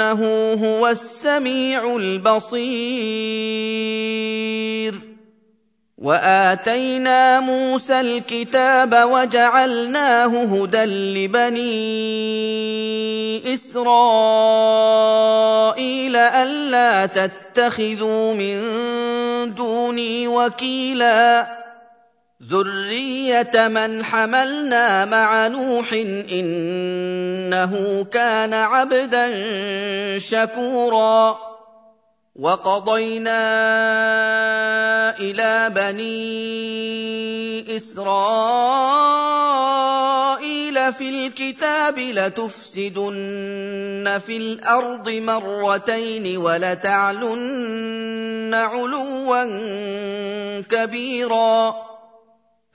إنه هو السميع البصير. وآتينا موسى الكتاب وجعلناه هدى لبني إسرائيل ألا تتخذوا من دوني وكيلا. ذريه من حملنا مع نوح انه كان عبدا شكورا وقضينا إلى بني اسرائيل في الكتاب لتفسدن في الأرض مرتين ولتعلن علوا كبيرا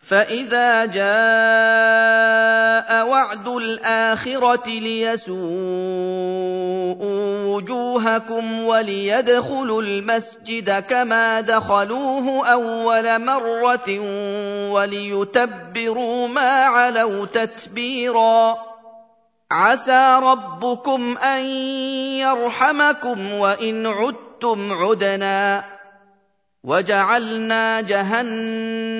فاذا جاء وعد الاخره ليسوءوا وجوهكم وليدخلوا المسجد كما دخلوه اول مره وليتبروا ما علوا تتبيرا عسى ربكم ان يرحمكم وان عدتم عدنا وجعلنا جهنم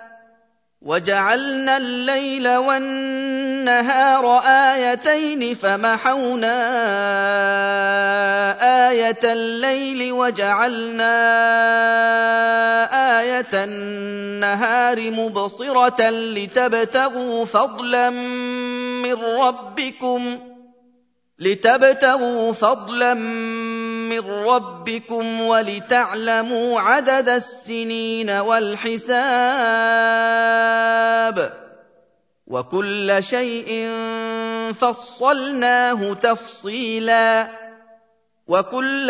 وجعلنا الليل والنهار آيتين فمحونا آية الليل وجعلنا آية النهار مبصرة لتبتغوا فضلا من ربكم لتبتغوا فضلا من ربكم ولتعلموا عدد السنين والحساب وكل شيء فصلناه تفصيلا وكل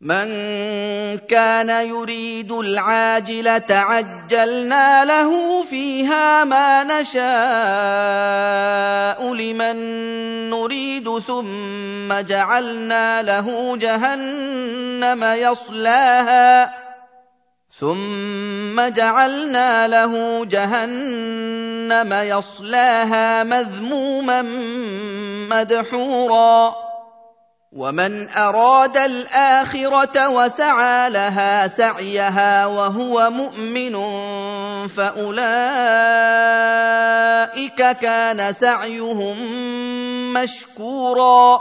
من كان يريد العاجله عجلنا له فيها ما نشاء لمن نريد ثم جعلنا له جهنم يصلاها. ثم جعلنا له جهنم يصلاها مذموما مدحورا. ومن أراد الآخرة وسعى لها سعيها وهو مؤمن فأولئك كان سعيهم مشكورا.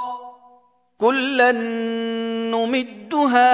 كلا نمد هؤلاء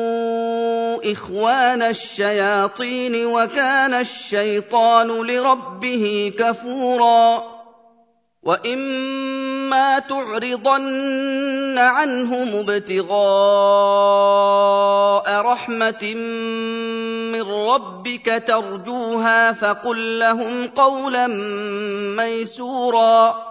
إخوان الشياطين وكان الشيطان لربه كفورا وإما تعرضن عنهم ابتغاء رحمة من ربك ترجوها فقل لهم قولا ميسورا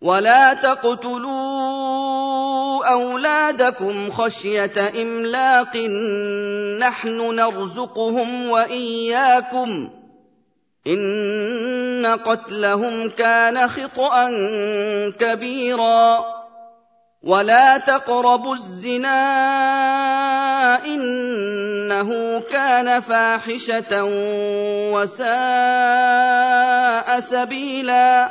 ولا تقتلوا اولادكم خشيه املاق نحن نرزقهم واياكم ان قتلهم كان خطا كبيرا ولا تقربوا الزنا انه كان فاحشه وساء سبيلا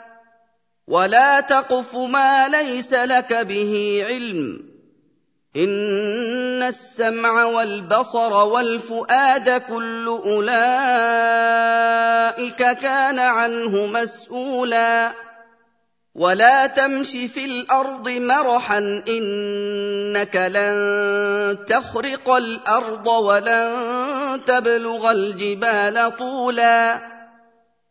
ولا تقف ما ليس لك به علم ان السمع والبصر والفؤاد كل اولئك كان عنه مسؤولا ولا تمش في الأرض مرحا انك لن تخرق الأرض ولن تبلغ الجبال طولا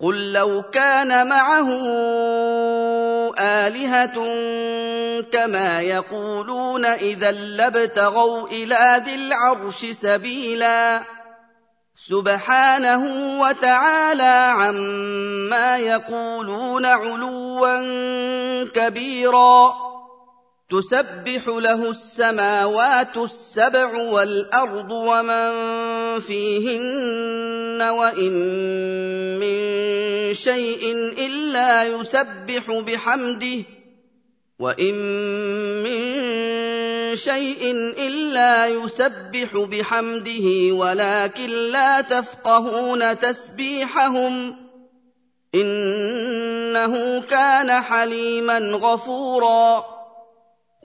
قل لو كان معه الهه كما يقولون اذا لابتغوا إلى ذي العرش سبيلا سبحانه وتعالى عما يقولون علوا كبيرا تسبح له السماوات السبع والارض ومن فيهن وإن من شيء إلا يسبح بحمده وإن من شيء إلا يسبح بحمده ولكن لا تفقهون تسبيحهم إنه كان حليما غفورا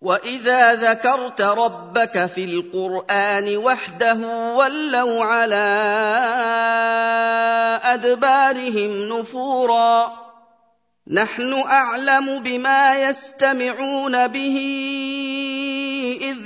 واذا ذكرت ربك في القران وحده ولوا على ادبارهم نفورا نحن اعلم بما يستمعون به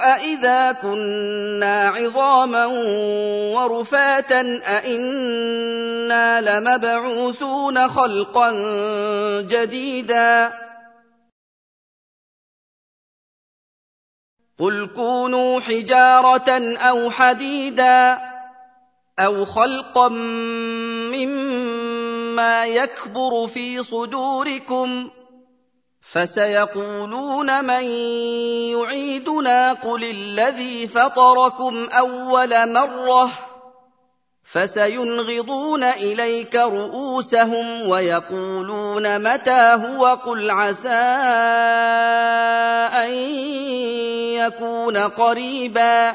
أإذا كنا عظاما ورفاتا أإنا لمبعوثون خلقا جديدا قل كونوا حجاره أو حديدا أو خلقا مما يكبر في صدوركم فسيقولون من يعيدنا قل الذي فطركم أول مرة فسينغضون إليك رؤوسهم ويقولون متى هو قل عسى أن يكون قريبا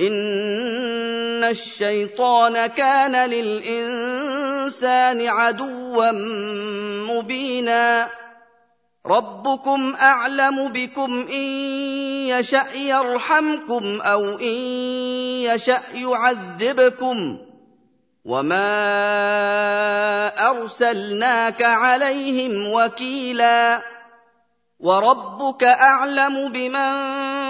ان الشيطان كان للانسان عدوا مبينا ربكم اعلم بكم ان يشا يرحمكم أو ان يشا يعذبكم وما ارسلناك عليهم وكيلا وربك اعلم بمن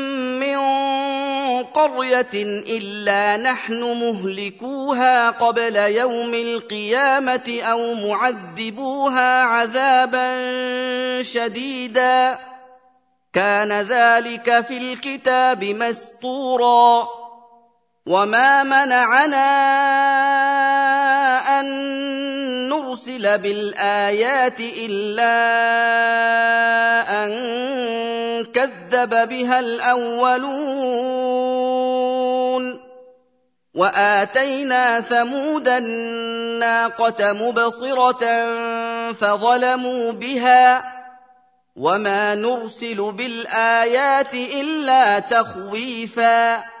قرية إلا نحن مهلكوها قبل يوم القيامة أو معذبوها عذابا شديدا. كان ذلك في الكتاب مسطورا وما منعنا أن نرسل بالآيات إلا أن كذب بها الأولون. وآتينا ثمود الناقة مبصرة فظلموا بها. وما نرسل بالآيات إلا تخويفا.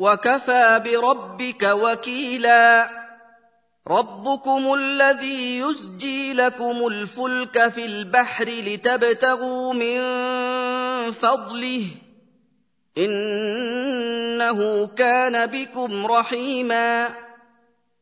وكفى بربك وكيلا. ربكم الذي يزجي لكم الفلك في البحر لتبتغوا من فضله. إنه كان بكم رحيما.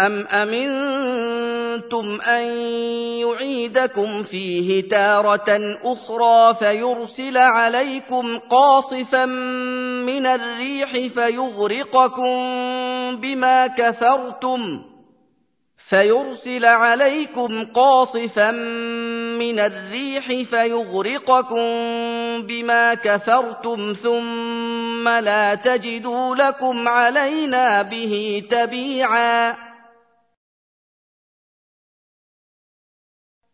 ام امنتم ان يعيدكم فيه تاره أخرى فيرسل عليكم قاصفا من الريح فيغرقكم بما كفرتم فيرسل عليكم قاصفا من الريح فيغرقكم بما كفرتم ثم لا تجدوا لكم علينا به تبيعا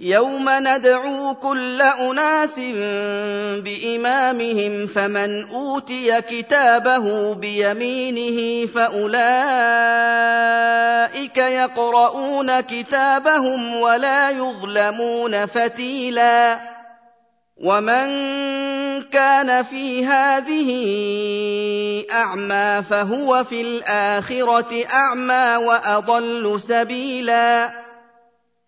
يوم ندعو كل اناس بامامهم فمن اوتي كتابه بيمينه فاولئك يقرؤون كتابهم ولا يظلمون فتيلا ومن كان في هذه اعمى فهو في الاخره اعمى واضل سبيلا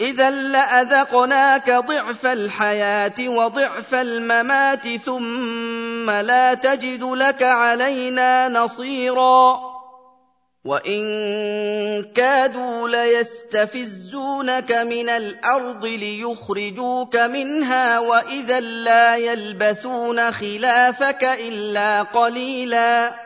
إذا لأذقناك ضعف الحياة وضعف الممات ثم لا تجد لك علينا نصيرا. وإن كادوا ليستفزونك من الأرض ليخرجوك منها وإذا لا يلبثون خلافك إلا قليلا.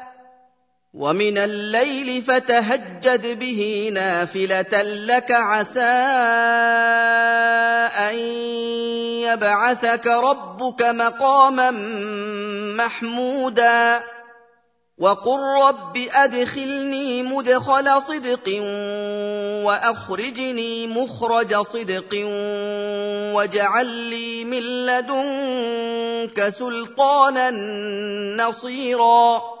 ومن الليل فتهجد به نافلة لك عسى أن يبعثك ربك مقاما محمودا. وقل رب أدخلني مدخل صدق وأخرجني مخرج صدق واجعل لي من لدنك سلطانا نصيرا.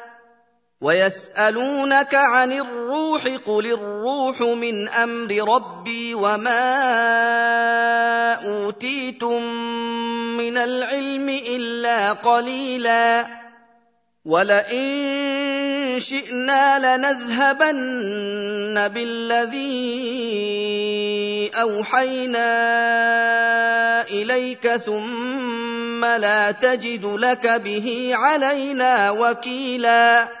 ويسألونك عن الروح قل الروح من أمر ربي وما أوتيتم من العلم إلا قليلا ولئن شئنا لنذهبن بالذي أوحينا إليك ثم لا تجد لك به علينا وكيلا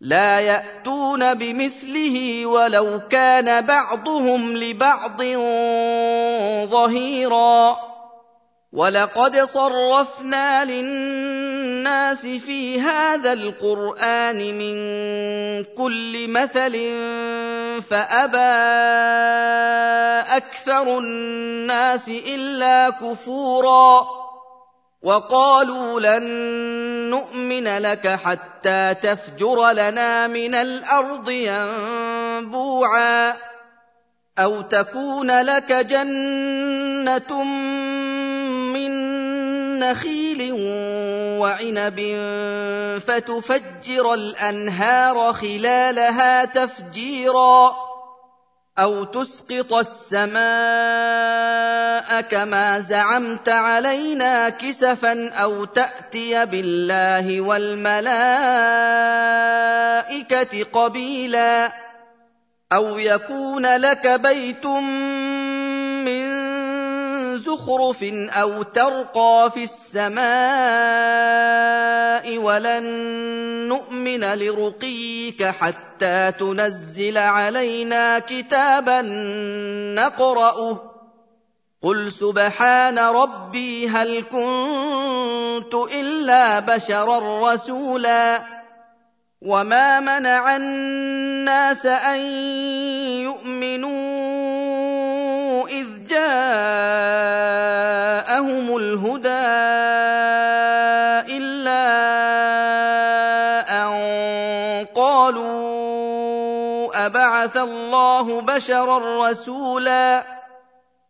لا يأتون بمثله ولو كان بعضهم لبعض ظهيرا. ولقد صرفنا للناس في هذا القرآن من كل مثل فأبى أكثر الناس إلا كفورا. وقالوا لن نؤمن لك حتى تفجر لنا من الأرض ينبوعا أو تكون لك جنة من نخيل وعنب فتفجر الأنهار خلالها تفجيرا أو تسقط السماء كما زعمت علينا كسفا أو تأتي بالله والملائكة قبيلا أو يكون لك بيت زخرف أو ترقى في السماء ولن نؤمن لرقيك حتى تنزل علينا كتابا نقرأه. قل سبحان ربي هل كنت إلا بشرا رسولا. وما منع الناس أن يؤمنوا جاءهم الهدى إلا أن قالوا أبعث الله بشرا رسولا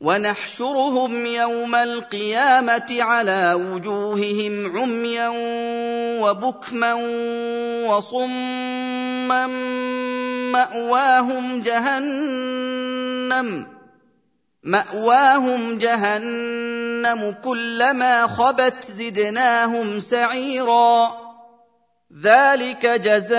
ونحشرهم يوم القيامة على وجوههم عميا وبكما وصما مأواهم جهنم مأواهم جهنم كلما خبت زدناهم سعيرا ذلك جزاؤهم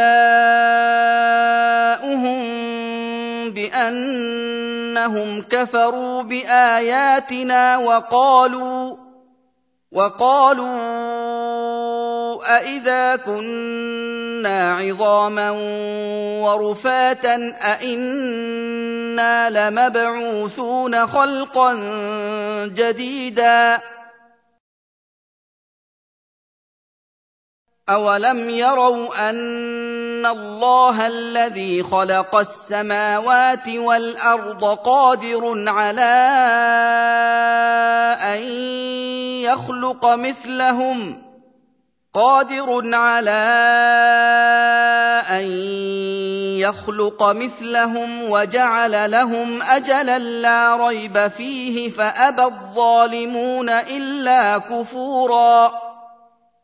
بأنهم كفروا بآياتنا وقالوا وقالوا أإذا كنا عظاما ورفاتا أإنا لمبعوثون خلقا جديدا. أولم يروا أن الله الذي خلق السماوات والأرض قادر على أن يخلق مثلهم ۖ قادر على ان يخلق مثلهم وجعل لهم اجلا لا ريب فيه فابى الظالمون الا كفورا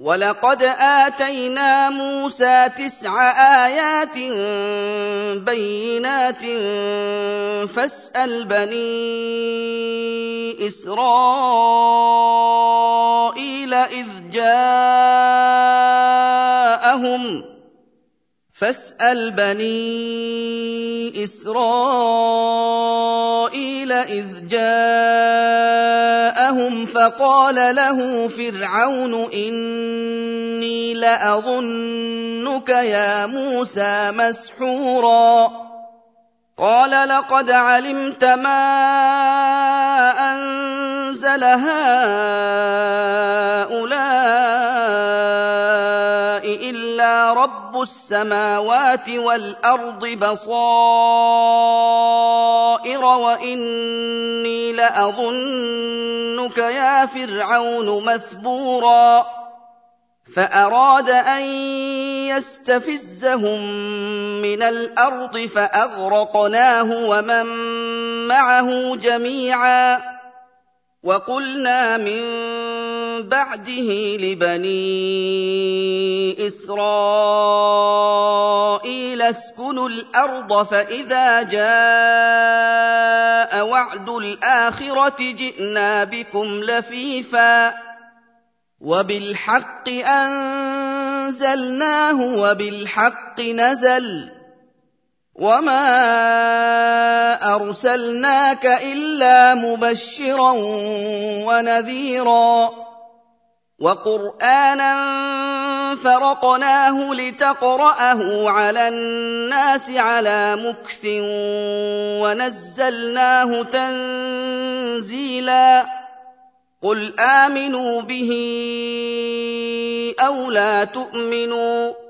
ولقد اتينا موسى تسع ايات بينات فاسال بني اسرائيل اذ جاءهم فاسال بني اسرائيل اذ جاءهم فقال له فرعون إني لأظنك يا موسى مسحورا. قال لقد علمت ما أنزل هؤلاء رب السماوات والارض بصائر واني لاظنك يا فرعون مثبورا فاراد ان يستفزهم من الأرض فاغرقناه ومن معه جميعا وقلنا من بعده لبني إسرائيل اسكنوا الأرض فإذا جاء وعد الآخرة جئنا بكم لفيفا وبالحق أنزلناه وبالحق نزل وما أرسلناك إلا مبشرا ونذيرا وقرآنا فرقناه لتقرأه على الناس على مكث ونزلناه تنزيلا. قل آمنوا به أو لا تؤمنوا.